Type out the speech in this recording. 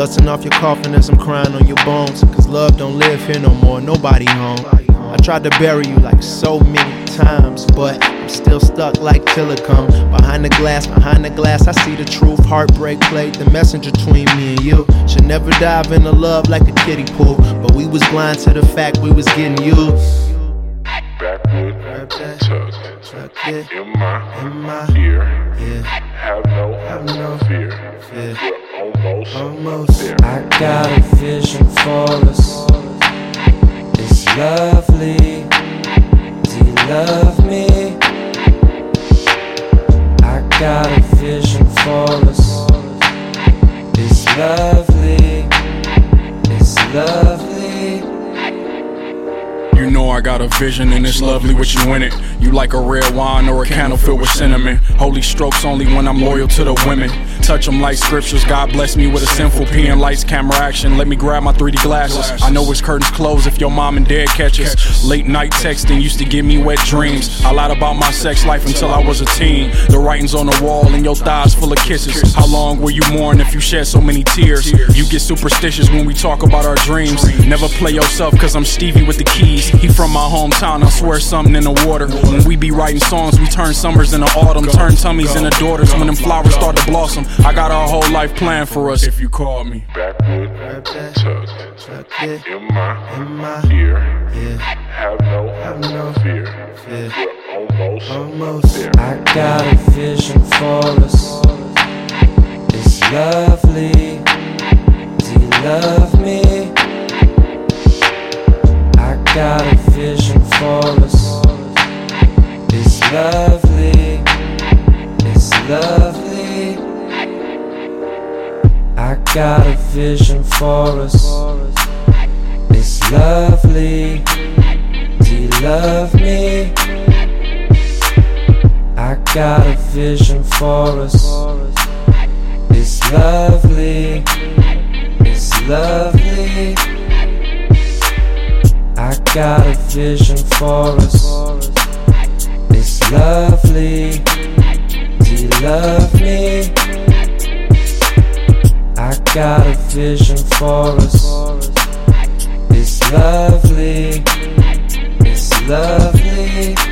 dusting off your coffin as I'm crying on your bones. Cause love don't live here no more, nobody home. I tried to bury you like so many times, but I'm still stuck like come. Behind the glass, behind the glass, I see the truth. Heartbreak played the messenger between me and you. Should never dive into love like a kiddie pool, but we was blind to the fact we was getting used. Backwood, that. tucked in my in my ear. yeah, Have no, Have no fear. fear. We're almost, almost. there. I got a vision for us. It's lovely. Do you love me? I got a vision for us. It's lovely. You know I got a vision and it's lovely with you in it. You like a red wine or a candle filled with cinnamon. Holy strokes only when I'm loyal to the women. Touch them like scriptures. God bless me with a sinful PM lights, camera action. Let me grab my 3D glasses. I know it's curtains closed if your mom and dad catch us. Late night texting used to give me wet dreams. I lied about my sex life until I was a teen. The writings on the wall and your thighs full of kisses. How long will you mourn if you shed so many tears? You get superstitious when we talk about our dreams. Never play yourself cause I'm Stevie with the keys. He from my hometown, I swear something in the water. When we be writing songs, we turn summers into autumn, turn tummies into daughters when them flowers start to blossom. I got our whole life planned for us if you call me. Backwood, that. tucked Tuck in my in my ear. yeah, Have no, no fear. fear. We're almost, Almost. there. I got a vision for us. It's lovely. Do you love me? I got a I got a vision for us. It's lovely. Do you love me? I got a vision for us. It's lovely. It's lovely. I got a vision for us. It's lovely. Do you love me? Got a vision for us. It's lovely. It's lovely.